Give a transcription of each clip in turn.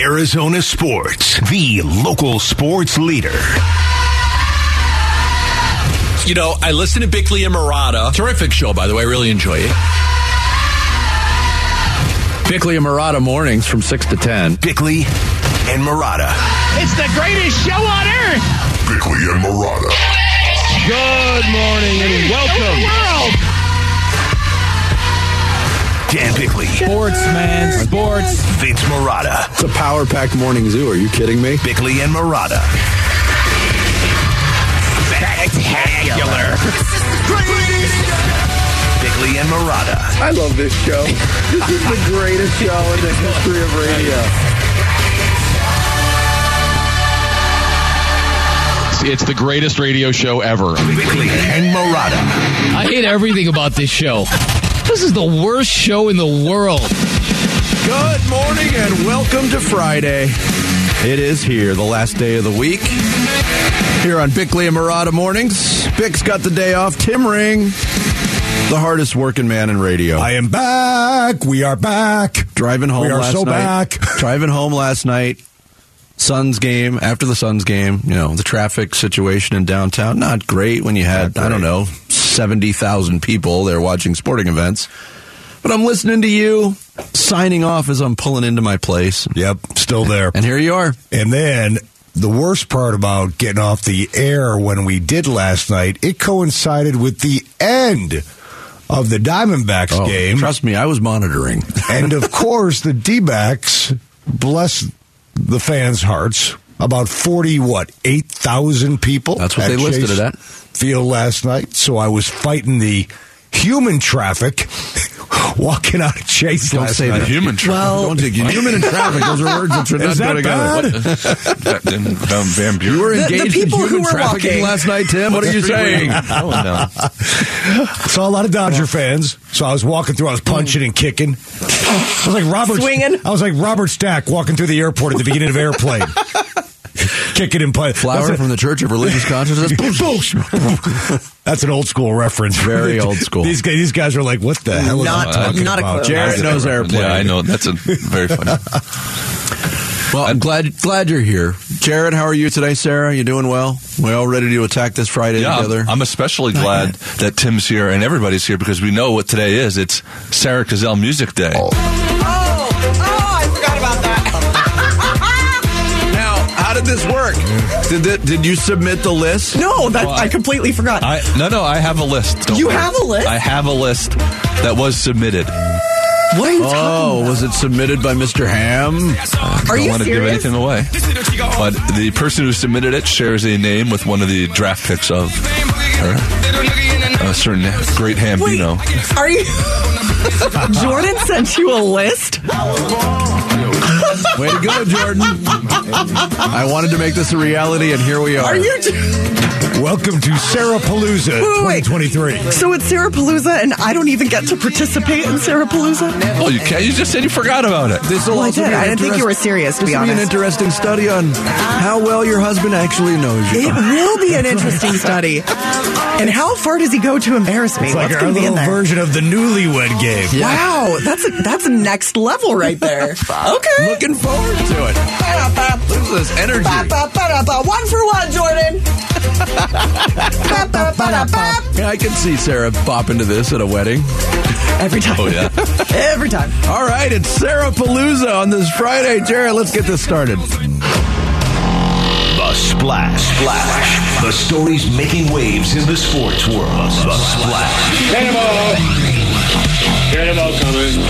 Arizona Sports, the local sports leader. You know, I listen to Bickley and Marotta. Terrific show, by the way. I really enjoy it. Bickley and Marotta mornings from 6 to 10. Bickley and Marotta. It's the greatest show on earth. Bickley and Marotta. Good morning and welcome. World. Dan Bickley, Sports, man. Sports. Vince Marotta. It's a power packed morning zoo. Are you kidding me? Bickley and Marotta. Spectacular. Bickley and Marotta. I love this show. This is the greatest show in the history of radio. It's the greatest radio show ever. Bickley and Marotta. I hate everything about this show. This is the worst show in the world. Good morning and welcome to Friday. It is here, the last day of the week. Here on Bickley and Marotta mornings. Bick's got the day off. Tim Ring, the hardest working man in radio. I am back. We are back. driving home We are last so night. back. driving home last night. Suns game after the Suns game. You know the traffic situation in downtown not great when you had I don't know seventy thousand people there watching sporting events. But I'm listening to you signing off as I'm pulling into my place, Yep, still there. and here you are. And then the worst part about getting off the air when we did last night, it coincided with the end of the Diamondbacks Oh, game. Trust me, I was monitoring. and of course, the D backs, bless the fans' hearts, about 40, what, 8,000 people? That's what at they listed Chase it at. Field last night. So I was fighting the human traffic walking out of Chase Don't last say night. that. Human traffic. Don't take human and traffic. Those are words that should not Is go together. bad? That didn't- um, Van Buren. You were The- the engaged people in who human were trafficking walking. last night, Tim. What are you saying? Oh, no. Saw a lot of Dodger fans, so I was walking through. I was punching and kicking. I was like Robert Swinging. I was like Robert Stack walking through the airport at the beginning of Airplane, kicking and punching. Flower from the Church of Religious Consciousness. That's an old school reference. Very old school. These guys, these guys are like, "What the hell?" Not- is he talking not a about? clue. Jared knows airplane. Yeah, I know. That's a very funny. Well, I'm glad glad you're here, Jared. How are you today, Sarah? You doing well? We all ready to attack this Friday Yeah, together? I'm, I'm especially glad that Tim's here and everybody's here because we know what today is. It's Sarah Cazell Music Day. Oh, oh, this work? Did the, did you submit the list? No, that Well, I, I- completely forgot. I no no. I have a list. Don't You worry. have a list? I have a list that was submitted. what are you Oh, talking was it submitted by Mr. Ham? Are don't you want to give anything away. But the person who submitted it shares a name with one of the draft picks of her, a certain great Wait, Hambino. are you? Jordan sent you a list. Way to go, Jordan. I wanted to make this a reality, and here we are. Are you? Welcome to Sarah Palooza Wait, wait, wait. 2023. So it's Sarah Palooza, and I don't even get to participate in Sarah Palooza. Oh, you can't. You just said you forgot about it. This will Well, I also did. be an I didn't think you were interest- serious, to This be will be an honest. interesting study on how well your husband actually knows you. It will be an interesting study. And how far does he go to embarrass me? It's like What's our going to be in little there? version of the newlywed game. Wow, that's a, that's next level right there. Okay. Looking forward to it. Look at this energy. One for one, Jordan. I can see Sarah bop into this at a wedding. Every time. Oh yeah. Every time. All right, it's Sarah Palooza on this Friday. Jared, let's get this started. The Splash. Splash. The stories making waves in the sports world. The Splash. Cannonball! Cannonball coming.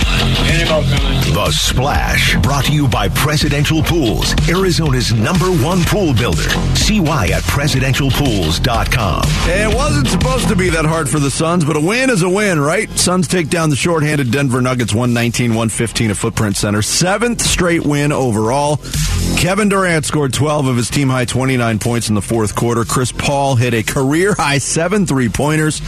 Cannonball coming. The Splash. Brought to you by Presidential Pools, Arizona's number one pool builder. See why at presidentialpools.com. It wasn't supposed to be that hard for the Suns, but a win is a win, right? Suns take down the shorthanded Denver Nuggets 119 115 at Footprint Center. Seventh straight win overall. Kevin Durant scored 12 of his team high 29 points in the fourth quarter. Chris Paul hit a career high seven three pointers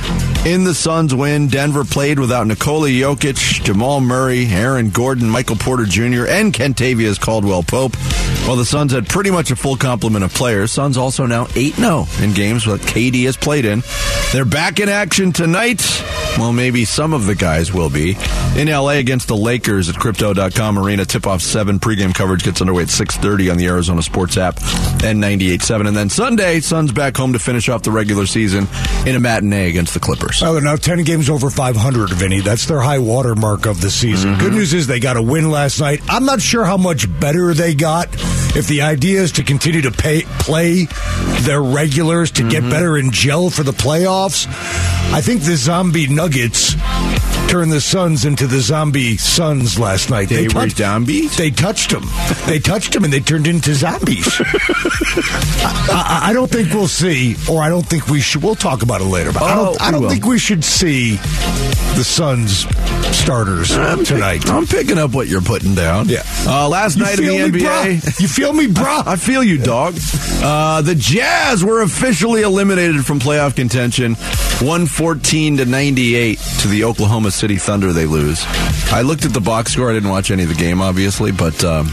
in the Suns win. Denver played without Nikola Jokic, Jamal Murray, Aaron Gordon, Michael Porter Jr., and Kentavious Caldwell Pope. While the Suns had pretty much a full complement of players, Suns also now 8 0 in games that KD has played in. They're back in action tonight. Well, maybe some of the guys will be. In LA against the Lakers at Crypto.com Arena. Tip off 7. Pregame coverage gets underway at 6.30 on the Arizona Sports app and 98.7. And then Sunday, Suns back home to finish off the regular season in a matinee against the Clippers. Oh, now 10 games over 500, Vinny. That's their high water mark of the season. Mm-hmm. Good news is they got a win last night. I'm not sure how much better they got. If the idea is to continue to pay, play their regulars to Mm-hmm. get better and gel for the playoffs, I think the zombie Nuggets turned the Suns into the zombie Suns last night. They were touched- zombies? They touched them. They touched them and they turned into zombies. I, I, I don't think we'll see, or I don't think we should. We'll talk about it later. But I Oh, don't. I don't think we should see the Suns starters tonight. I'm picking up what you're putting down. Yeah. Uh, last You night in the me, NBA. brah? You feel me, brah? I feel you, dog. Uh, the Jazz were officially eliminated from playoff contention, 114 to 98 to the Oklahoma City Thunder. They lose. I looked at the box score. I didn't watch any of the game, obviously, but um,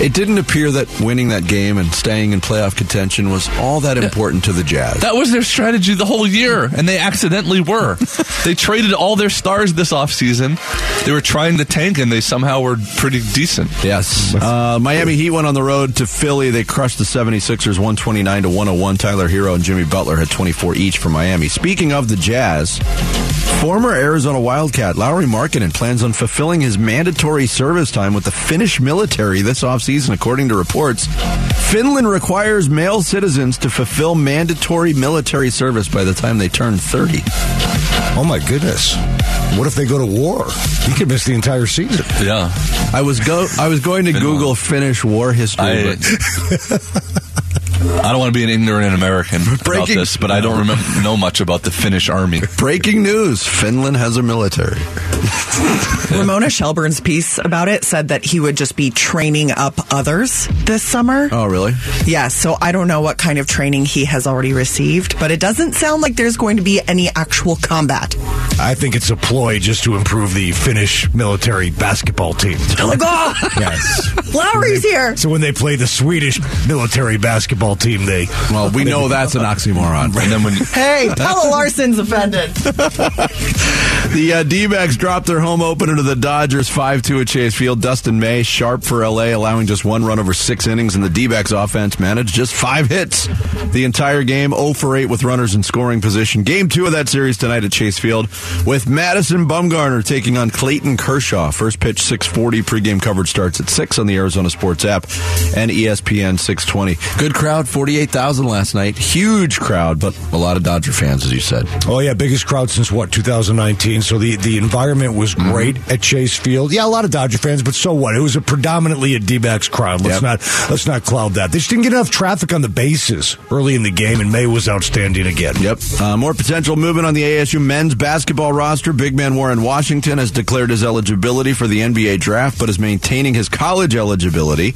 it didn't appear that winning that game and staying in playoff contention was all that important to the Jazz. That was their strategy the whole year, and they accidentally were. they traded all their stars this offseason. They were trying to tank, and they somehow were pretty decent. Yes. Uh, Miami Heat went on the road to Philly. They crushed the 76ers 129 to 101. Tyler Herro and Jimmy Butler had 24 each for Miami. Speaking of the Jazz, former Arizona Wildcat Lauri Markkanen plans on fulfilling his mandatory service time with the Finnish military this offseason, according to reports. Finland requires male citizens to fulfill mandatory military service by the time they turn 30. Oh my goodness! What if they go to war? He could miss the entire season. Yeah. I was go I was going to Finland. Google Finnish war history, I, but I don't want to be an ignorant American about this, but I don't remember, know much about the Finnish army. breaking news: Finland has a military. Ramona Shelburne's piece about it said that he would just be training up others this summer. Oh, really? Yes, so I don't know what kind of training he has already received, but it doesn't sound like there's going to be any actual combat. I think it's a ploy just to improve the Finnish military basketball team. Like, oh, yes. Lauri's here. So when they play the Swedish military basketball team, they Well, we know that's an oxymoron. And then when Hey, Pelle Larsson's offended. The uh, D-backs dropped their home opener to the Dodgers 5-2 at Chase Field. Dustin May, sharp for L.A., allowing just one run over six innings, and the D-backs offense managed just five hits the entire game, 0 for 8 with runners in scoring position. Game two of that series tonight at Chase Field with Madison Bumgarner taking on Clayton Kershaw. First pitch 640. Pregame coverage starts at 6 on the Arizona Sports app and ESPN 620. Good crowd, 48,000 last night. Huge crowd, but a lot of Dodger fans, as you said. Oh yeah, biggest crowd since what 2019. So the the environment was Mm-hmm. great at Chase Field. Yeah, a lot of Dodger fans, but so what? It was a predominantly a D-backs crowd. Let's Yep. not let's not cloud that. They just didn't get enough traffic on the bases early in the game, and May was outstanding again. Yep. Uh, more potential movement on the ASU men's basketball roster. Big man Warren Washington has declared his eligibility for the NBA draft, but is maintaining his college eligibility.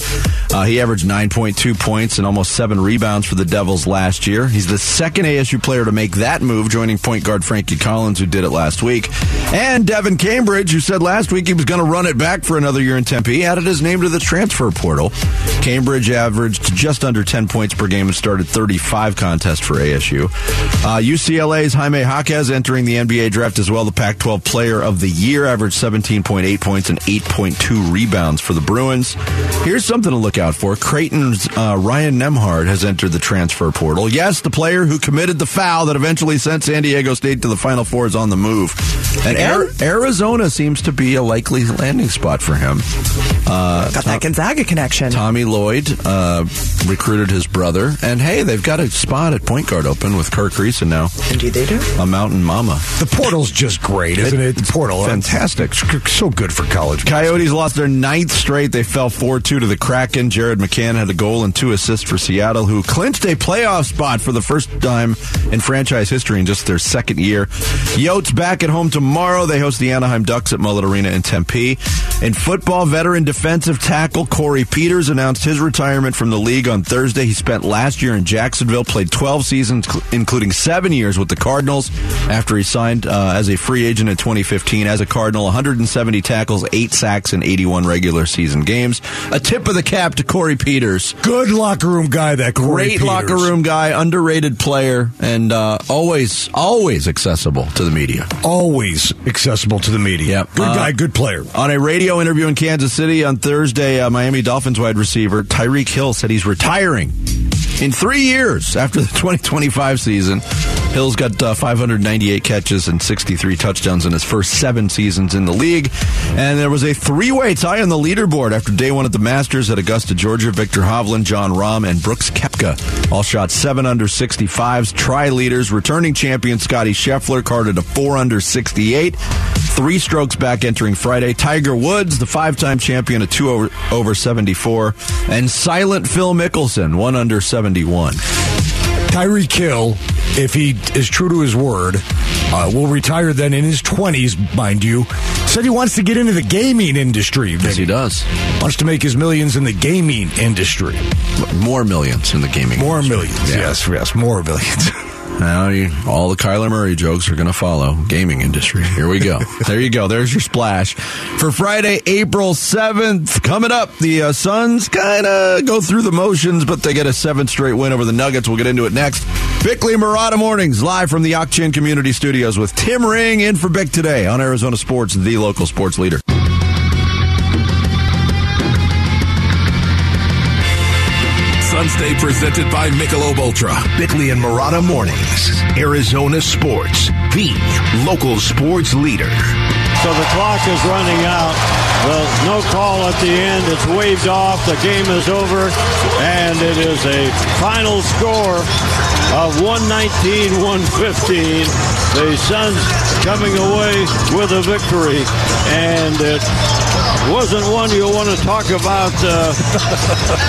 Uh, he averaged 9.2 points and almost rebounds for the Devils last year. He's the second ASU player to make that move, joining point guard Frankie Collins, who did it last week. And Devin Cambridge, who said last week he was going to run it back for another year in Tempe, added his name to the transfer portal. Cambridge averaged just under 10 points per game and started 35 contests for ASU. Uh, UCLA's Jaime Jaquez entering the NBA draft as well. The Pac 12 player of the year averaged 17.8 points and 8.2 rebounds for the Bruins. Here's something to look out for. Creighton's uh, Ryan Nembhard has entered the transfer portal. Yes, the player who committed the foul that eventually sent San Diego State to the Final Four is on the move. And Ar- Arizona seems to be a likely landing spot for him. Uh, Got that Gonzaga connection. Tommy Lloyd uh, recruited his brother, and hey, they've got a spot at point guard open with Kerr Kriisa now, Indeed, they do. a mountain mama. The portal's just great, isn't it? The portal, Fantastic. It's so good for college. Coyotes lost their ninth straight. They fell 4 2 to the Kraken. Jared McCann had a goal and two assists for Seattle, who clinched a playoff spot for the first time in franchise history in just their second year. Yotes back at home tomorrow. tomorrow. They host the Anaheim Ducks at Mullet Arena in Tempe. In football, veteran defensive tackle Corey Peters announced his retirement from the league on Thursday. He spent last year in Jacksonville, played 12 seasons, including seven years with the Cardinals after he signed uh, as a free agent in 2015. As a Cardinal, 170 tackles, eight sacks, and 81 regular season games. A tip of the cap to Corey Peters. Good locker room guy, that Corey Great Peters. locker room guy, underrated player, and uh, always, always accessible to the media. Always accessible to the media. Yep. Good Uh, guy, good player. On a radio interview in Kansas City on Thursday, uh, Miami Dolphins wide receiver Tyreek Hill said he's retiring in three years after the 2025 season. Hill's got uh, 598 catches and 63 touchdowns in his first seven seasons in the league. And there was a three way tie on the leaderboard after day one at the Masters at Augusta, Georgia. Viktor Hovland, Jon Rahm, and Brooks Koepka all shot seven under 65s. Tri leaders, returning champion Scotty Scheffler carded a four under 68. Three strokes back entering Friday. Tiger Woods, the five time champion, a two over, over 74. And silent Phil Mickelson, one under 71. Tyreek Hill, if he is true to his word, uh, will retire then in his 20s, mind you. Said he wants to get into the gaming industry. Yes, he does. Wants to make his millions in the gaming industry. More millions in the gaming. More industry. millions. Yeah. Yes, yes, more millions. Now you, all the Kyler Murray jokes are going to follow. Gaming industry. Here we go. there you go. There's your splash for Friday, April seventh. Coming up, the uh, Suns kind of go through the motions, but they get a seventh straight win over the Nuggets. We'll get into it next. Bickley Marotta mornings live from the Ak-Chin Community Studios with Tim Ring in for Bick today on Arizona Sports, the local sports leader. Sunday presented by Michelob Ultra. Bickley and Marotta Mornings. Arizona Sports, the local sports leader. So the clock is running out. Well, no call at the end. It's waved off. The game is over. And it is a final score of 119 115. The Suns coming away with a victory. And it wasn't one you want to talk about uh,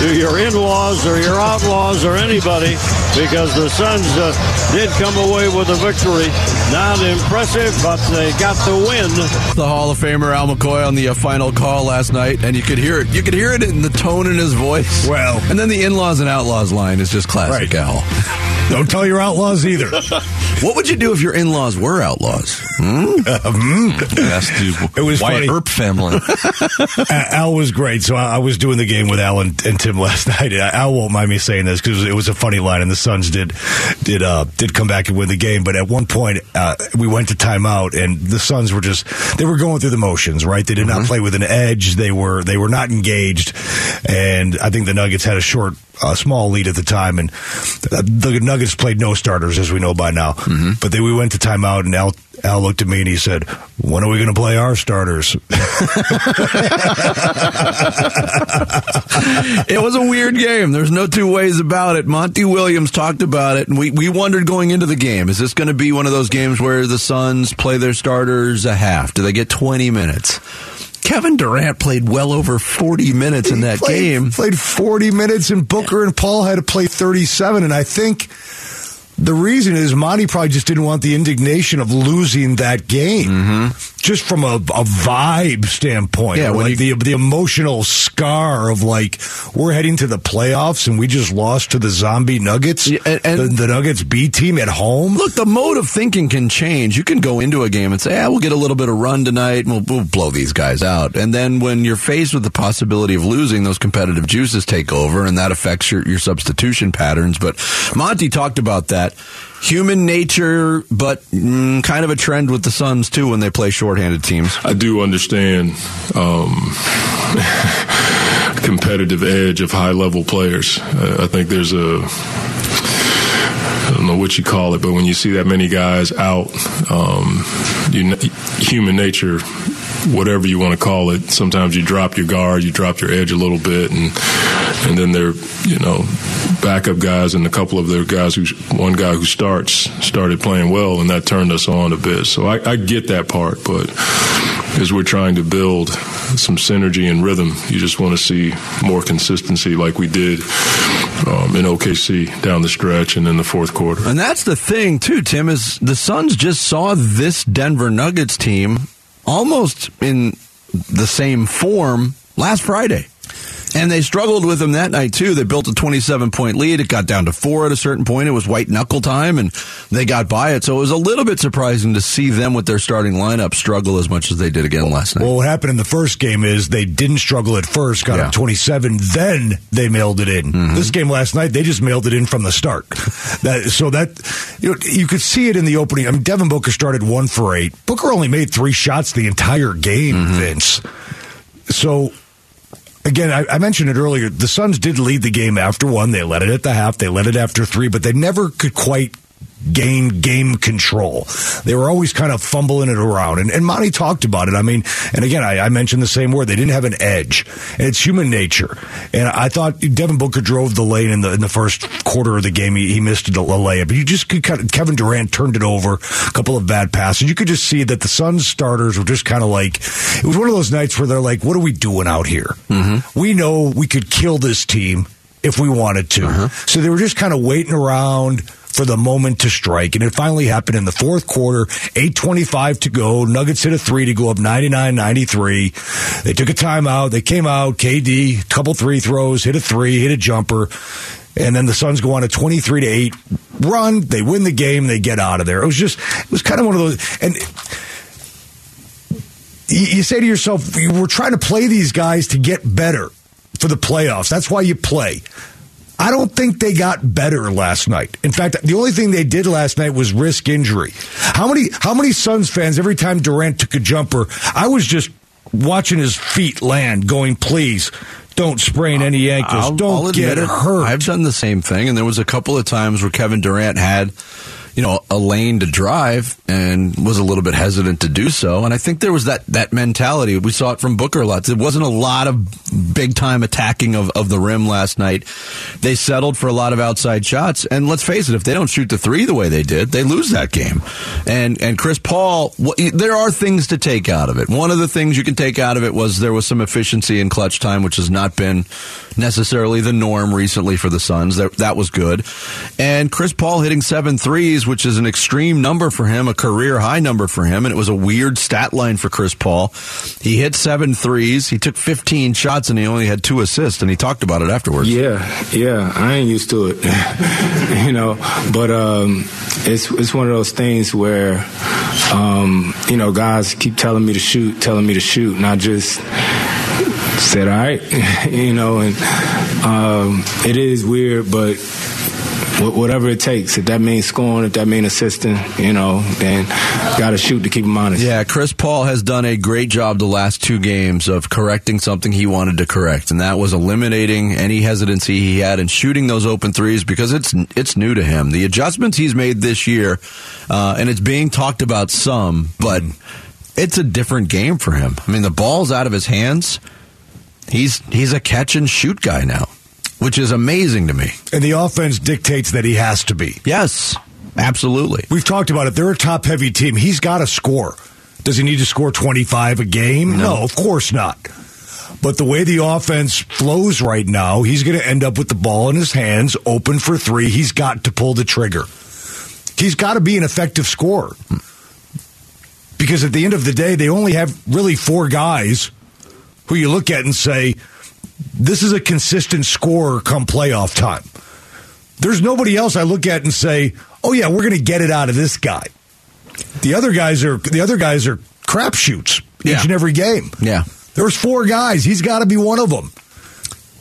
to your in-laws or your outlaws or anybody because the Suns uh, did come away with a victory. Not impressive, but they got the win. The Hall of Famer Al McCoy on the uh, final call last night, and you could hear it. You could hear it in the tone in his voice. Well. and then the in-laws and outlaws line is just classic Right. Al. Don't tell your outlaws either. What would you do if your in-laws were outlaws? Hmm? It was Wyatt funny. Earp family. Al was great. So I was doing the game with Al and, and Tim last night. Al won't mind me saying this because it was a funny line, and the Suns did did uh, did come back and win the game. But at one point, uh, we went to timeout, and the Suns were just they were going through the motions. Right? They did not play with an edge. They were they were not engaged, and I think the Nuggets had a short. Uh, small lead at the time, and uh, the Nuggets played no starters, as we know by now. But then we went to timeout, and Al, Al looked at me and he said, "When are we going to play our starters?" it was a weird game. There's no two ways about it. Monty Williams talked about it, and we, we wondered going into the game, is this going to be one of those games where the Suns play their starters a half? Do they get 20 minutes? Kevin Durant played well over 40 minutes in that played, game. Played 40 minutes, and Booker and Paul had to play 37. And I think the reason is Monty probably just didn't want the indignation of losing that game, Mm-hmm. just from a, a vibe standpoint. Yeah, like the the emotional scar of like we're heading to the playoffs and we just lost to the zombie Nuggets, Yeah, and- and- the, the Nuggets B team at home. Look, the mode of thinking can change. You can go into a game and say, "Ah, we'll get a little bit of run tonight, and we'll, we'll blow these guys out." And then when you're faced with the possibility of losing, those competitive juices take over, and that affects your, your substitution patterns. But Monty talked about that. Human nature, but mm, kind of a trend with the Suns too when they play shorthanded teams. I do understand um, competitive edge of high level players. Uh, I think there's a I don't know what you call it, but when you see that many guys out, um, you, human nature whatever you want to call it. Sometimes you drop your guard, you drop your edge a little bit, and and then they're you know backup guys and a couple of their guys who one guy who starts started playing well, and that turned us on a bit. So I, I get that part, but as we're trying to build some synergy and rhythm, you just want to see more consistency like we did um, in OKC down the stretch and in the fourth quarter. And that's the thing, too, Tim, is the Suns just saw this Denver Nuggets team almost in the same form last Friday. And they struggled with them that night too. They built a 27 point lead. It got down to four at a certain point. It was white knuckle time and they got by it. So it was a little bit surprising to see them with their starting lineup struggle as much as they did again last night. Well, what happened in the first game is they didn't struggle at first, got Yeah. up 27, then they mailed it in. Mm-hmm. This game last night, they just mailed it in from the start. that so that you know you could see it in the opening. I mean, Devin Booker started one for eight. Booker only made three shots the entire game, Mm-hmm. Vince. So again, I, I mentioned it earlier. The Suns did lead the game after one. They led it at the half. They led it after three, but they never could quite gain game control. They were always kind of fumbling it around. And, and Monty talked about it. I mean, and again, I, I mentioned the same word. They didn't have an edge. And it's human nature. And I thought Devin Booker drove the lane in the in the first quarter of the game. He, he missed a layup. But you just could kind of, Kevin Durant turned it over, a couple of bad passes. You could just see that the Suns starters were just kind of like, it was one of those nights where they're like, what are we doing out here? Mm-hmm. We know we could kill this team if we wanted to. Uh-huh. So they were just kind of waiting around for the moment to strike. And it finally happened in the fourth quarter, 8.25 to go. Nuggets hit a three to go up 99-93. They took a timeout. They came out, KD, couple three throws, hit a three, hit a jumper. And then the Suns go on a 23 to 8 run. They win the game. They get out of there. It was just, it was kind of one of those. And you you say to yourself, we're trying to play these guys to get better for the playoffs. That's why you play. I don't think they got better last night. In fact, the only thing they did last night was risk injury. How many how many Suns fans every time Durant took a jumper, I was just watching his feet land going, "Please don't sprain any ankles. I'll- don't I'll get it. hurt." I've done the same thing, and there was a couple of times where Kevin Durant had, you know, a lane to drive and was a little bit hesitant to do so. And I think there was that that mentality. We saw it from Booker a lot. There wasn't a lot of big time attacking of, of the rim last night. They settled for a lot of outside shots. And let's face it, if they don't shoot the three the way they did, they lose that game. And and Chris Paul, there are things to take out of it. One of the things you can take out of it was there was some efficiency in clutch time, which has not been necessarily the norm recently for the Suns. That, that was good. And Chris Paul hitting seven threes, which is an extreme number for him, a career high number for him. And it was a weird stat line for Chris Paul. He hit seven threes. He took 15 shots and he only had two assists. And he talked about it afterwards. Yeah, yeah, I ain't used to it, you know. But um, it's it's one of those things where, um, you know, guys keep telling me to shoot, telling me to shoot, and I just said, all right, you know. And um, it is weird, but whatever it takes, if that means scoring, if that means assisting, you know, then got to shoot to keep him honest. Yeah, Chris Paul has done a great job the last two games of correcting something he wanted to correct, and that was eliminating any hesitancy he had in shooting those open threes because it's it's new to him. The adjustments he's made this year, uh, and it's being talked about some, but it's a different game for him. I mean, the ball's out of his hands. He's he's a catch and shoot guy now, which is amazing to me. and the offense dictates that he has to be. Yes, absolutely. We've talked about it. They're a top heavy team. He's got to score. Does he need to score 25 a game? No. of course not. But the way the offense flows right now, he's going to end up with the ball in his hands, open for three. He's got to pull the trigger. He's got to be an effective scorer. Because at the end of the day, they only have really four guys who you look at and say, this is a consistent scorer come playoff time. There's nobody else I look at and say, "Oh yeah, we're going to get it out of this guy." The other guys are the other guys are crapshoots Yeah. each and every game. Yeah. There's four guys. He's got to be one of them.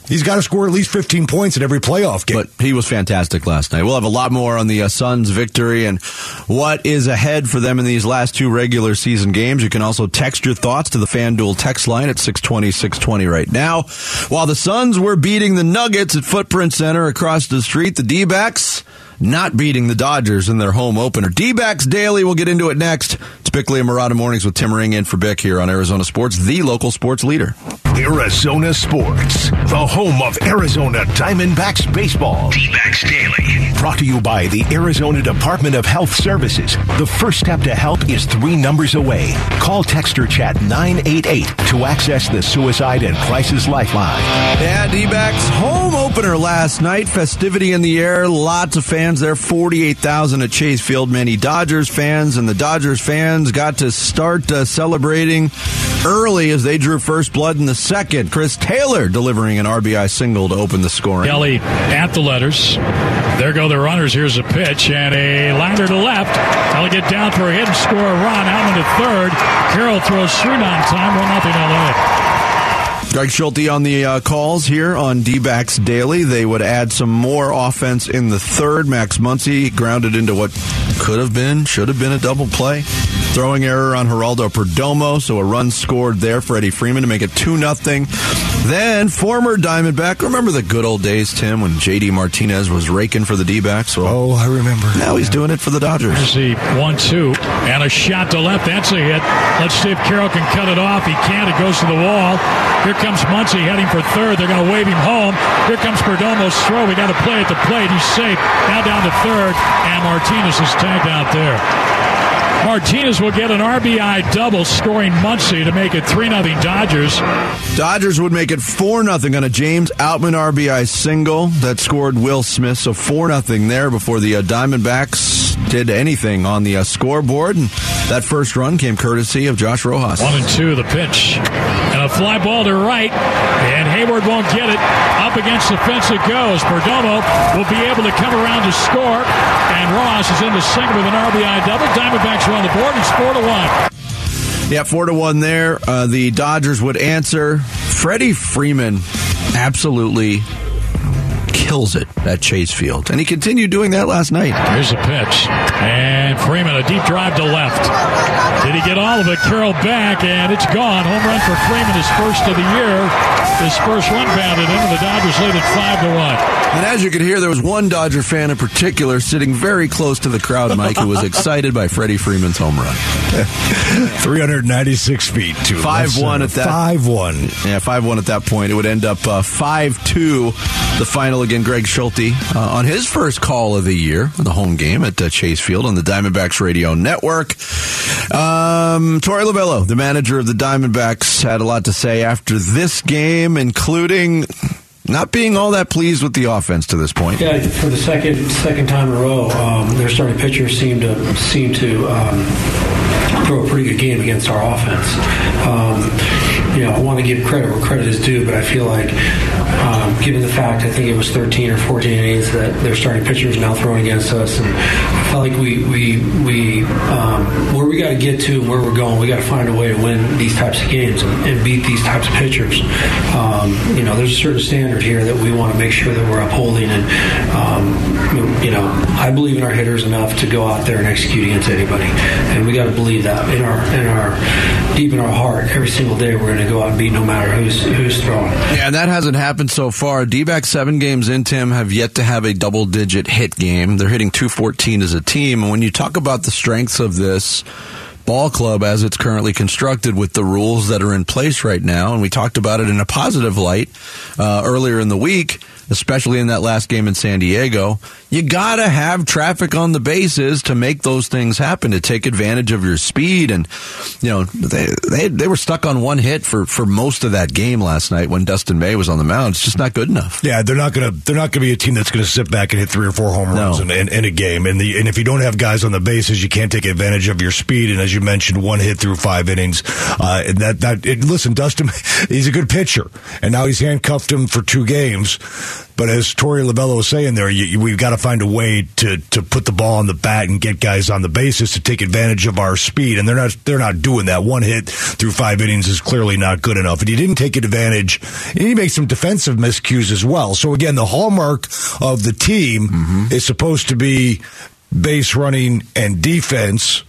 He's got to score at least 15 points in every playoff game. But he was fantastic last night. We'll have a lot more on the uh, Suns' victory and what is ahead for them in these last two regular season games. You can also text your thoughts to the FanDuel text line at 620 620 right now. While the Suns were beating the Nuggets at Footprint Center across the street, the D backs not beating the Dodgers in their home opener. D-backs daily. We'll get into it next. It's Bickley and Marotta mornings with Tim Ring in for Bick here on Arizona Sports, the local sports leader. Arizona Sports, the home of Arizona Diamondbacks baseball. D-backs daily. Brought to you by the Arizona Department of Health Services. The first step to help is three numbers away. Call, text, or chat 988 to access the Suicide and Crisis Lifeline. Yeah, D-backs home opener last night. Festivity in the air. Lots of fans there. 48,000 at Chase Field. Many Dodgers fans and the Dodgers fans got to start uh, celebrating early as they drew first blood in the second. Chris Taylor delivering an RBI single to open the scoring. Kelly at the letters. There go the runners. Here's a pitch and a liner to left. They'll get down for a hit and score a run. Out into third. Carroll throws Shrewd on time. 1 nothing LA. Greg Schulte on the uh, calls here on D-backs Daily. They would add some more offense in the third. Max Muncy grounded into what could have been, should have been a double play. Throwing error on Geraldo Perdomo, so a run scored there for Freddie Freeman to make it 2 nothing. Then former Diamondback, remember the good old days, Tim, when J.D. Martinez was raking for the D-backs? Well, oh, I remember. Now he's doing it for the Dodgers. Here's the 1-2, and a shot to left. That's a hit. Let's see if Carroll can cut it off. He can't. It goes to the wall. Here comes Muncy heading for third. They're going to wave him home. Here comes Perdomo's throw. We got to play at the plate. He's safe. Now down to third, and Martinez is tagged out there. Martinez will get an RBI double, scoring Muncy to make it 3 0 Dodgers. Dodgers would make it 4 0 on a James Outman RBI single that scored Will Smith. So 4 0 there before the uh, Diamondbacks did anything on the uh, scoreboard. And that first run came courtesy of Josh Rojas. 1 and 2, the pitch. And a fly ball to right. And Heyward won't get it. Up against the fence it goes. Perdomo will be able to come around to score. And Rojas is in the single with an RBI double. Diamondbacks on the board. It's 4 to 1. Yeah, four to one there. Uh, the Dodgers would answer. Freddie Freeman absolutely kills it at Chase Field, and he continued doing that last night. Here's a pitch, and Freeman a deep drive to left. Did he get all of it? Carroll back, and it's gone. Home run for Freeman, his first of the year. His first run batted in, and the Dodgers lead it five to one. And as you could hear, there was one Dodger fan in particular sitting very close to the crowd, Mike, who was excited by Freddie Freeman's home run. 396 feet to five one at that five one. Yeah, five one at that point. It would end up uh, five two. The final again. Greg Schulte uh, on his first call of the year, the home game at uh, Chase Field on the Diamondbacks Radio Network. Um, Torey Lovullo, the manager of the Diamondbacks, had a lot to say after this game, including not being all that pleased with the offense to this point. Yeah, for the second second time in a row, um, their starting pitcher seemed to seem to um, throw a pretty good game against our offense. Um, you know, I want to give credit where credit is due, but I feel like, um, given the fact I think it was 13 or 14 innings that their starting pitcher is now throwing against us, and I felt like we we we um, where we got to get to and where we're going, we got to find a way to win these types of games and, and beat these types of pitchers. Um, you know, there's a certain standard here that we want to make sure that we're upholding, and um, you know, I believe in our hitters enough to go out there and execute against anybody, and we got to believe that in our in our deep in our heart every single day we're going to go out and beat no matter who's who's throwing. Yeah, and that hasn't happened so far. D-back seven games in Tim have yet to have a double digit hit game. They're hitting 214 as a team. And when you talk about the strengths of this ball club as it's currently constructed with the rules that are in place right now, and we talked about it in a positive light uh, earlier in the week, especially in that last game in San Diego. You gotta have traffic on the bases to make those things happen, to take advantage of your speed. And, you know, they, they, they were stuck on one hit for, for most of that game last night when Dustin May was on the mound. It's just not good enough. Yeah, they're not gonna, they're not gonna be a team that's gonna sit back and hit three or four home runs No. in, in, in a game. And the, and if you don't have guys on the bases, you can't take advantage of your speed. And as you mentioned, one hit through five innings. Uh, and that, that, it, listen, Dustin, he's a good pitcher. And now he's handcuffed him for two games. But as Torey Lovullo was saying there, you, we've got to find a way to, to put the ball on the bat and get guys on the bases to take advantage of our speed, and they're not they're not doing that. One hit through five innings is clearly not good enough, and he didn't take advantage. And he makes some defensive miscues as well. So again, the hallmark of the team mm-hmm. is supposed to be base running and defense.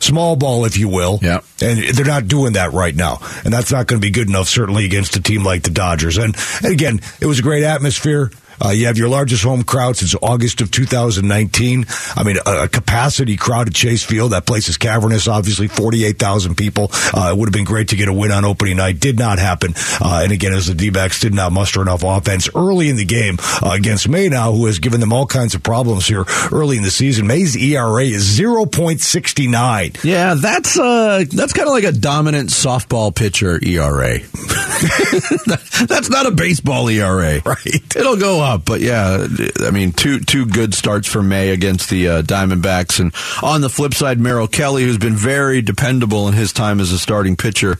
Small ball, if you will. Yeah. And they're not doing that right now. And that's not going to be good enough, certainly, against a team like the Dodgers. And, and again, it was a great atmosphere. Uh, you have your largest home crowd since August of 2019. I mean, a, a capacity crowd at Chase Field. That place is cavernous, obviously, 48,000 people. Uh, it would have been great to get a win on opening night. Did not happen. Uh, and again, as the D-backs did not muster enough offense early in the game uh, against May now, who has given them all kinds of problems here early in the season. May's ERA is 0.69. Yeah, that's uh, that's kind of like a dominant softball pitcher ERA. that's not a baseball ERA, right? It'll go up, but yeah, I mean, two two good starts for May against the uh, Diamondbacks, and on the flip side, Merrill Kelly, who's been very dependable in his time as a starting pitcher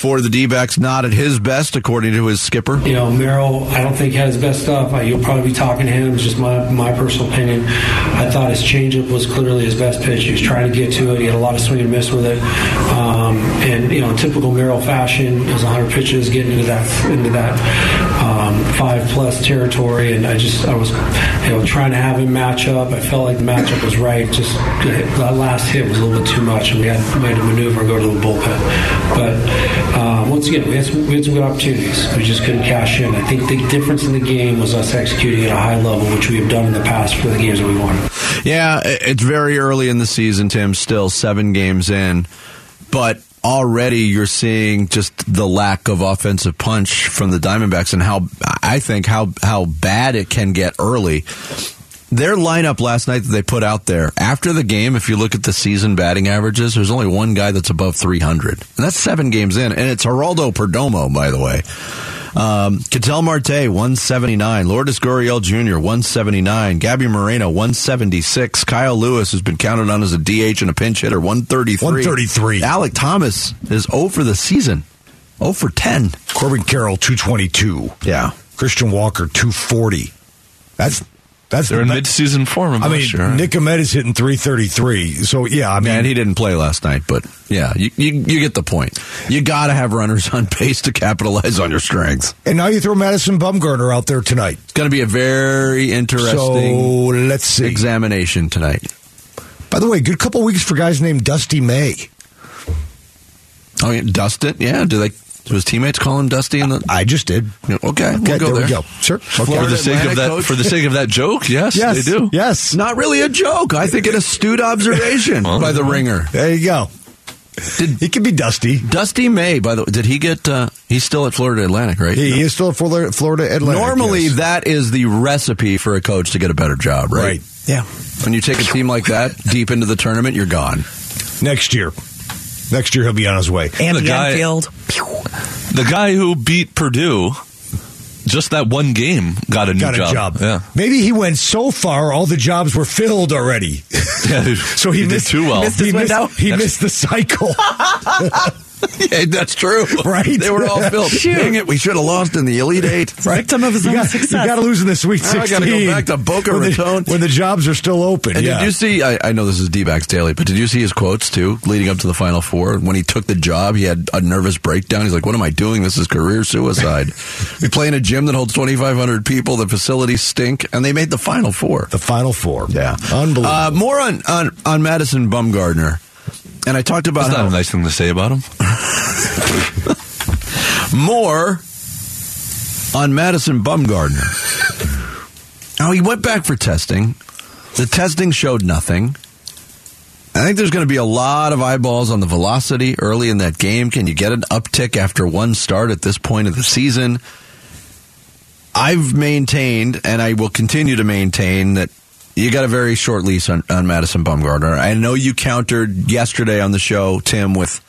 for the D-backs, not at his best, according to his skipper. You know, Merrill, I don't think had his best stuff. You'll probably be talking to him. It's just my, my personal opinion. I thought his changeup was clearly his best pitch. He was trying to get to it. He had a lot of swing and miss with it. Um, and, you know, typical Merrill fashion, it was 100 pitches getting into that, into that um, five plus territory. And I just, I was, you know, trying to have him match up. I felt like the matchup was right. Just that last hit was a little bit too much, and we had, we had to maneuver and go to the bullpen. But um, once again, we had, some, we had some good opportunities. We just couldn't cash in. I think the difference in the game was us executing at a high level, which we have done in the past for the games that we won. Yeah, it's very early in the season, Tim. Still seven games in, but already you're seeing just the lack of offensive punch from the Diamondbacks and how I think how how bad it can get early. Their lineup last night that they put out there after the game, if you look at the season batting averages, there's only one guy that's above 300, and that's seven games in, and it's Geraldo Perdomo, by the way. Um, Ketel Marte, 179. Lourdes Gurriel Jr., 179. Gabby Moreno, 176. Kyle Lewis has been counted on as a DH and a pinch hitter, 133. 133. Alek Thomas is 0 for the season, 0 for 10. Corbin Carroll, 222. Yeah. Christian Walker, 240. That's that's They're in mid-season form. I mean, Nick Ahmed is hitting 333. So, yeah, I mean. And he didn't play last night, but yeah, you, you, you get the point. You got to have runners on base to capitalize on your strengths. And now you throw Madison Bumgarner out there tonight. It's going to be a very interesting so, let's see. examination tonight. By the way, good couple weeks for guys named Dusty May. Oh, yeah, Dustin? Yeah, do they so his teammates call him Dusty? In the I just did. Okay, okay we'll go there, there. we go. Sure. Okay. For the sake of that, coach? for the sake of that joke, yes, yes, they do. Yes, not really a joke. I think an astute observation by the ringer. There you go. Did, he could be Dusty. Dusty May, by the way, did he get? Uh, he's still at Florida Atlantic, right? He, he is still at Florida, Florida Atlantic. Normally, yes. that is the recipe for a coach to get a better job, right? Right. Yeah. When you take a team like that deep into the tournament, you're gone. Next year. Next year he'll be on his way. And The guy- Enfield. The guy who beat Purdue, just that one game, got a new Got a job. job. Yeah, Maybe he went so far, all the jobs were filled already. yeah. So he, did missed too well. missed he missed, window. he missed the cycle. yeah, that's true. Right. They were all filled. Dang it, we should have lost in the Elite Eight. Right? Victim of his you own got, success. You got to lose in the Sweet Now I gotta go back to Boca when the- Raton. when the jobs are still open. And yeah. did you see? I, I know this is D-backs daily, but did you see his quotes too, leading up to the Final Four? When he took the job, he had a nervous breakdown. He's like, "What am I doing? This is career suicide." we play in a gym that holds 2,500 people. The facilities stink, and they made the Final Four. the Final Four. Yeah, Unbelievable. Uh, more on on on Madison Bumgarner, and I talked about That's how not a nice thing to say about him. more on Madison Bumgarner. Now he went back for testing. The testing showed nothing. I think there's going to be a lot of eyeballs on the velocity early in that game. Can you get an uptick after one start at this point of the season? I've maintained, and I will continue to maintain, that you got a very short lease on, on Madison Bumgarner. I know you countered yesterday on the show, Tim, with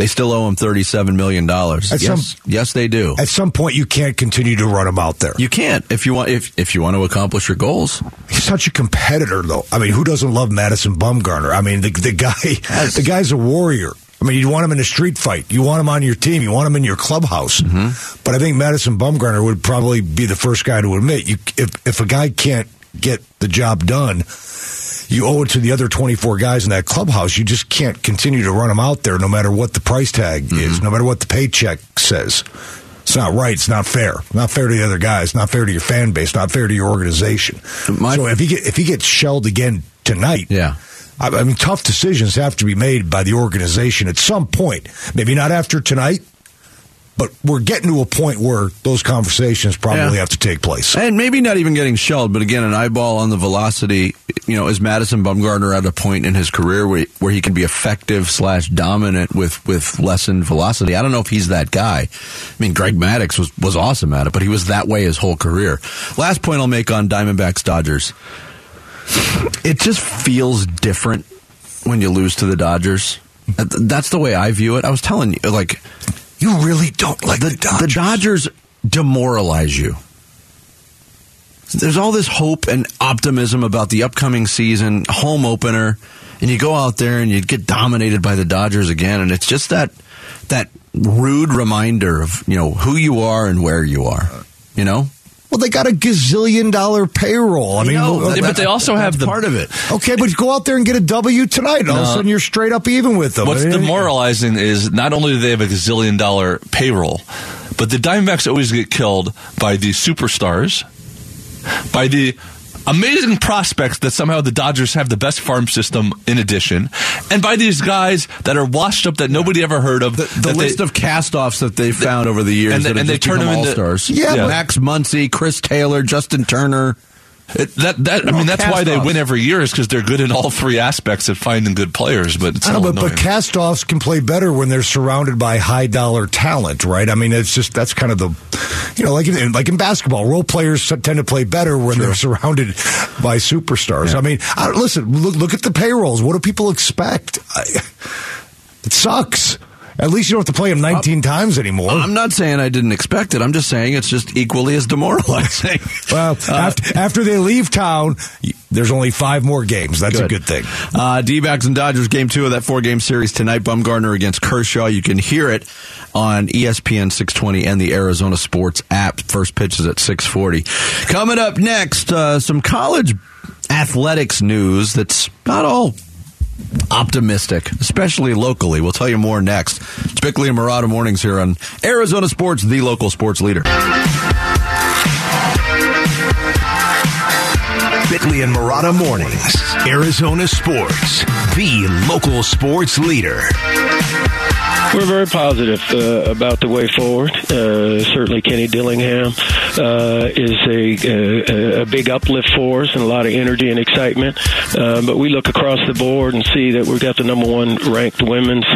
they still owe him $37 million. At Yes, some- yes, they do. At some point, you can't continue to run him out there. You can't if you want if if you want to accomplish your goals. He's such a competitor, though. I mean, who doesn't love Madison Bumgarner? I mean, the the guy, the guy's a warrior. I mean, you want him in a street fight. You want him on your team. You want him in your clubhouse. Mm-hmm. But I think Madison Bumgarner would probably be the first guy to admit you if if a guy can't get the job done, you owe it to the other 24 guys in that clubhouse. You just can't continue to run them out there no matter what the price tag Mm-hmm. is, no matter what the paycheck says. It's not right. It's not fair. Not fair to the other guys. Not fair to your fan base. Not fair to your organization. My- so if he get, if he gets shelled again tonight, Yeah. I, I mean, tough decisions have to be made by the organization at some point. Maybe not after tonight, but we're getting to a point where those conversations probably Yeah. have to take place. And maybe not even getting shelled, but again, an eyeball on the velocity. You know, is Madison Bumgarner at a point in his career where, where he can be effective slash dominant with with lessened velocity? I don't know if he's that guy. I mean, Greg Maddux was was awesome at it, but he was that way his whole career. Last point I'll make on Diamondbacks Dodgers. It just feels different when you lose to the Dodgers. That's the way I view it. I was telling you, like, you really don't like the, Dodgers. The Dodgers demoralize you. There's all this hope and optimism about the upcoming season, home opener, and you go out there and you get dominated by the Dodgers again, and it's just that that rude reminder of you know who you are and where you are. You know, Well, they got a gazillion dollar payroll. I, mean, know, well, but they also have the- part of it. Okay, but go out there and get a W tonight. and All of a sudden, you're straight up even with them. What's demoralizing is not only do they have a gazillion dollar payroll, but the Diamondbacks always get killed by the superstars, by the amazing prospects that somehow the Dodgers have the best farm system in addition, and by these guys that are washed up that nobody ever heard of. the, the list of cast-offs that they found over the years and, that they- have and they turn them into all-stars. Yeah, but- Max Muncy, Chris Taylor, Justin Turner. It, that that I mean that's why they win every year is because they're good in all three aspects of finding good players. But it's I know, but, but cast-offs can play better when they're surrounded by high-dollar talent, right? I mean, it's just that's kind of the, you know, like in, like in basketball, role players tend to play better when they're surrounded by superstars. I mean, I, listen, look, look at the payrolls. What do people expect? I, it sucks. At least you don't have to play them 19 times anymore. I'm not saying I didn't expect it. I'm just saying it's just equally as demoralizing. well, after, after they leave town, there's only five more games. That's a good thing. Uh, D-backs and Dodgers game two of that four-game series tonight. Bumgarner against Kershaw. You can hear it on ESPN 620 and the Arizona Sports app. First pitch is at 640. Coming up next, uh, some college athletics news that's not all optimistic, especially locally. We'll tell you more next. It's Bickley and Marotta Mornings here on Arizona Sports, the local sports leader. Bickley and Marotta Mornings. Arizona Sports, the local sports leader. We're very positive uh, about the way forward. Uh, certainly, Kenny Dillingham uh, is a, a, a big uplift for us and a lot of energy and excitement. Uh, but we look across the board and see that we've got the number one ranked women's,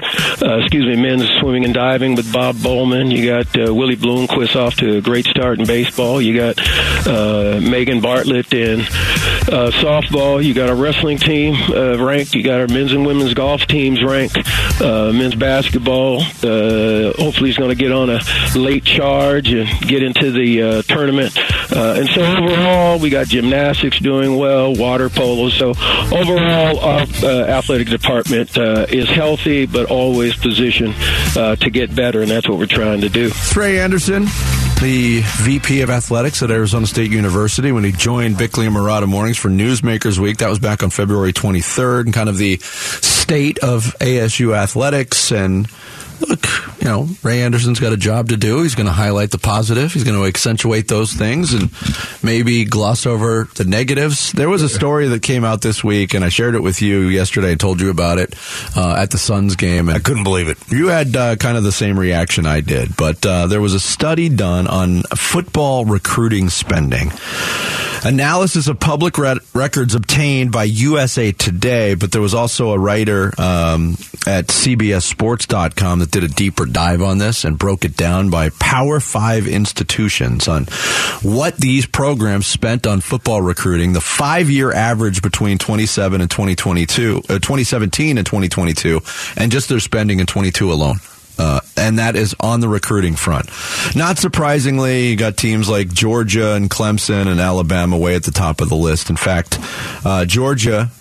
uh, excuse me, men's swimming and diving with Bob Bowman. You got uh, Willie Bloomquist off to a great start in baseball. You got uh, Megan Bartlett in uh, softball. You got our wrestling team ranked. You got our men's and women's golf teams ranked. Men's basketball. Hopefully, he's going to get on a late charge and get into the tournament. Uh, and so overall, we got gymnastics doing well, water polo. So overall, our uh, athletic department uh, is healthy, but always positioned uh, to get better, and that's what we're trying to do. Trey Anderson, the VP of Athletics at Arizona State University, when he joined Bickley and Marotta Mornings for Newsmakers Week. That was back on February 23rd, and kind of the state of ASU athletics. And look, you know, Ray Anderson's got a job to do. He's going to highlight the positive. He's going to accentuate those things and maybe gloss over the negatives. There was a story that came out this week, and I shared it with you yesterday and told you about it uh, at the Suns game. And I couldn't believe it. You had uh, kind of the same reaction I did, but uh, there was a study done on football recruiting spending. Analysis of public re- records obtained by USA Today, but there was also a writer um, at CBSSports.com that did a deeper dive on this and broke it down by Power Five institutions on what these programs spent on football recruiting, the five year average between 27 and 2022, uh, 2017 and 2022, and just their spending in 22 alone. Uh, and that is on the recruiting front. Not surprisingly, you got teams like Georgia and Clemson and Alabama way at the top of the list. In fact, uh, Georgia,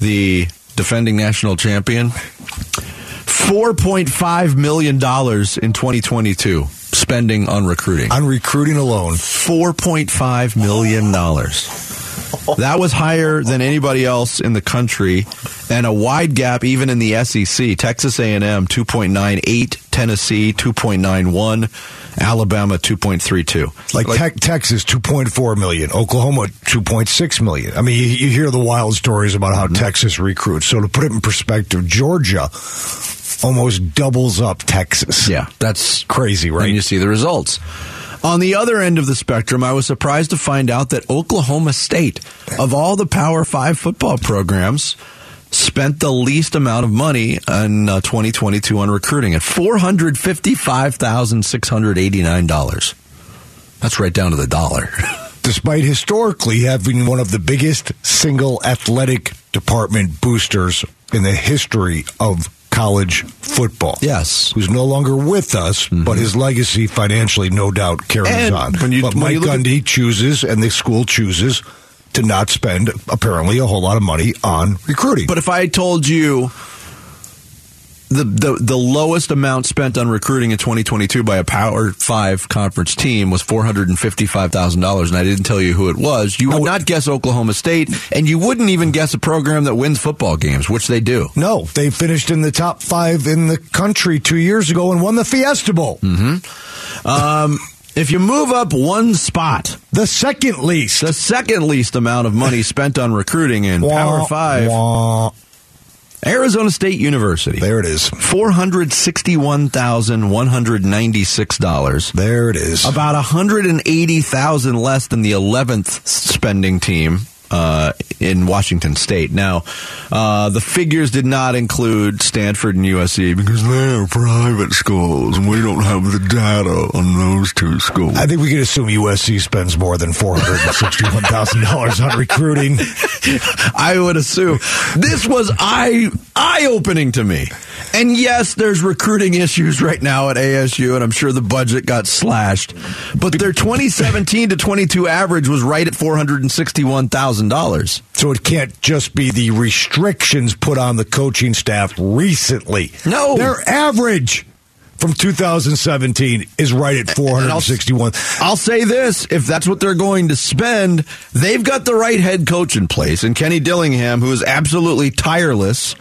the defending national champion, $4.5 million in 2022 spending on recruiting. On recruiting alone. $4.5 million. That was higher than anybody else in the country, and a wide gap even in the SEC. Texas A&M 2.98, Tennessee 2.91, Alabama 2.32. Like, Tex Texas, 2.4 million. Oklahoma, 2.6 million. I mean, you, you hear the wild stories about how mm-hmm. Texas recruits. So to put it in perspective, Georgia, almost doubles up Texas. Yeah, that's crazy, right? And you see the results. On the other end of the spectrum, I was surprised to find out that Oklahoma State, of all the Power Five football programs, spent the least amount of money in uh, 2022 on recruiting at $455,689. That's right down to the dollar. Despite historically having one of the biggest single athletic department boosters in the history of college football. Yes. Who's no longer with us, mm-hmm. but his legacy financially, no doubt, carries And on. when you- but when Mike you look at- Gundy chooses, and the school chooses, to not spend apparently a whole lot of money on recruiting. But if I told you the, the the lowest amount spent on recruiting in 2022 by a Power Five conference team was four hundred and fifty five thousand dollars, and I didn't tell you who it was, you would not guess Oklahoma State, and you wouldn't even guess a program that wins football games, which they do. No, they finished in the top five in the country two years ago and won the Fiesta Bowl. Mm-hmm. Um, if you move up one spot, the second least, the second least amount of money spent on recruiting in Power Five. wah. Arizona State University. There it is. Four hundred sixty-one thousand one hundred ninety-six dollars. There it is. About one hundred and eighty thousand less than the eleventh spending team uh, in Washington State. Now, uh, the figures did not include Stanford and USC because they're private schools, and we don't have the data on those two schools. I think we can assume USC spends more than four hundred and sixty-one thousand dollars on recruiting. I would assume this was eye eye opening to me. And yes, there's recruiting issues right now at ASU, and I'm sure the budget got slashed. But their 2017 to 22 average was right at 461 thousand dollars. So it can't just be the restrictions put on the coaching staff recently. No, their average from 2017 is right at 461. I'll say this: if that's what they're going to spend, they've got the right head coach in place, and Kenny Dillingham, who is absolutely tireless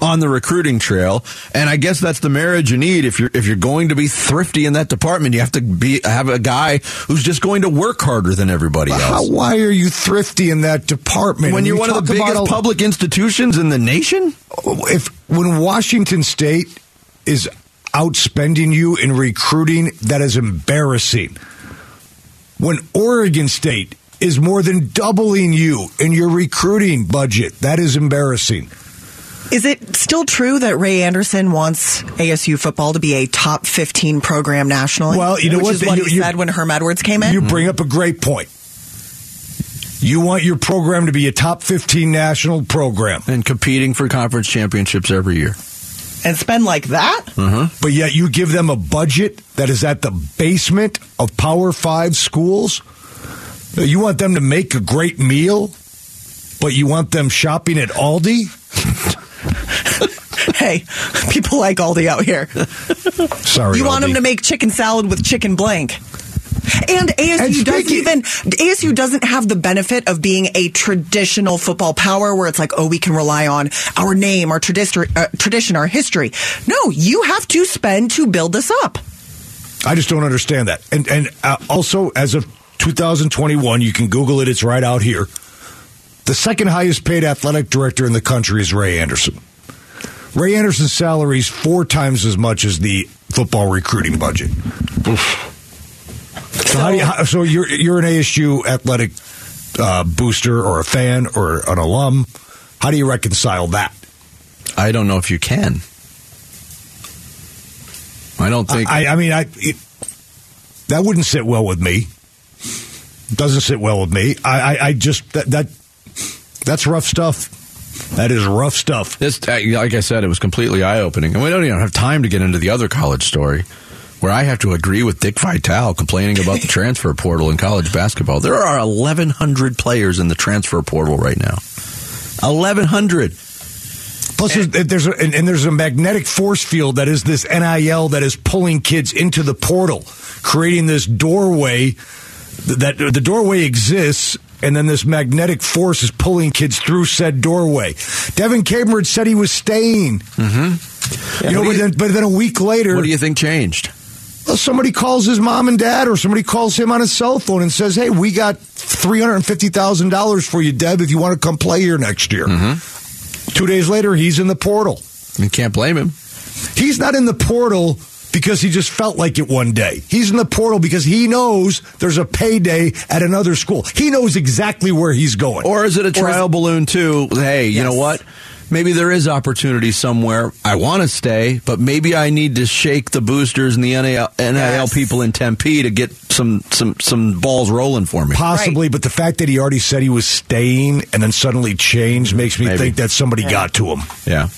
on the recruiting trail. And I guess that's the marriage you need if you're if you're going to be thrifty in that department. You have to be have a guy who's just going to work harder than everybody else. How, why are you thrifty in that department? when you're you one of the biggest a- public institutions in the nation, oh, if when Washington State is outspending you in recruiting, that is embarrassing. When Oregon State is more than doubling you in your recruiting budget, that is embarrassing. Is it still true that Ray Anderson wants ASU football to be a top 15 program nationally? Well, you know Which what? is what You- he you- said when Herm Edwards came in. You bring up a great point. You want your program to be a top 15 national program. and competing for conference championships every year. and spend like that? Uh-huh. But yet you give them a budget that is at the basement of Power Five schools. You want them to make a great meal, but you want them shopping at Aldi? hey, people like Aldi out here. Sorry, you want Aldi. them to make chicken salad with chicken blank. And ASU And doesn't even ASU doesn't have the benefit of being a traditional football power where it's like, oh, we can rely on our name, our tradition, uh, tradition, our history. No, you have to spend to build this up. I just don't understand that. And and uh, also, as of 2021, you can Google it. It's right out here. The second highest paid athletic director in the country is Ray Anderson. Ray Anderson's salary is four times as much as the football recruiting budget. So, how do you, how, so you're you're an ASU athletic uh, booster or a fan or an alum. How do you reconcile that? I don't know if you can. I don't think. I, I mean, I it, that wouldn't sit well with me. Doesn't sit well with me. I, I, I just that, that that's rough stuff. That is rough stuff. This, uh, like I said, it was completely eye opening, and we don't even have time to get into the other college story, where I have to agree with Dick Vitale complaining about the transfer portal in college basketball. There are 1,100 players in the transfer portal right now. 1,100. Plus, there's, there's a, and, and there's a magnetic force field that is this NIL that is pulling kids into the portal, creating this doorway. That the doorway exists, and then this magnetic force is pulling kids through said doorway. Devan Cambridge said he was staying. Mm-hmm. you know, but then, but then a week later, What do you think changed? Well, somebody calls his mom and dad, or somebody calls him on his cell phone and says, "Hey, we got three hundred and fifty thousand dollars for you, Deb, if you want to come play here next year." Two days later, he's in the portal. You can't blame him. He's not in the portal because he just felt like it one day. He's in the portal because he knows there's a payday at another school. He knows exactly where he's going. Or is it a trial balloon too? Hey, you know what? Maybe there is opportunity somewhere. I want to stay, but maybe I need to shake the boosters and the NIL, NIL people in Tempe to get some some some balls rolling for me. Possibly, but the fact that he already said he was staying and then suddenly changed makes me Maybe. think that somebody got to him. Yeah.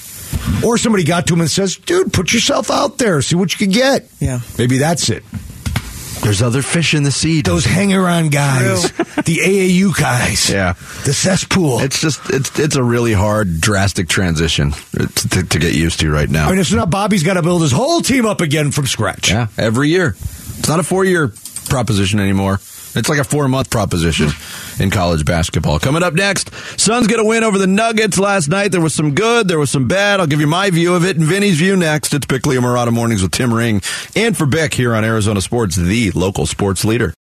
Or somebody got to him and says, dude, put yourself out there, see what you can get. Yeah. Maybe that's it. There's other fish in the sea. Those hanger on guys, the AAU guys, Yeah. the cesspool. It's just it's it's a really hard drastic transition to, to get used to right now. I mean, it's not Bobby's got to build his whole team up again from scratch. Yeah, every year. It's not a four year proposition anymore. It's like a four month proposition in college basketball. Coming up next, Suns get a win over the Nuggets last night. There was some good, there was some bad. I'll give you my view of it and Vinny's view next. It's Bickley and Marotta Mornings with Tim Ring and for Beck here on Arizona Sports, the local sports leader.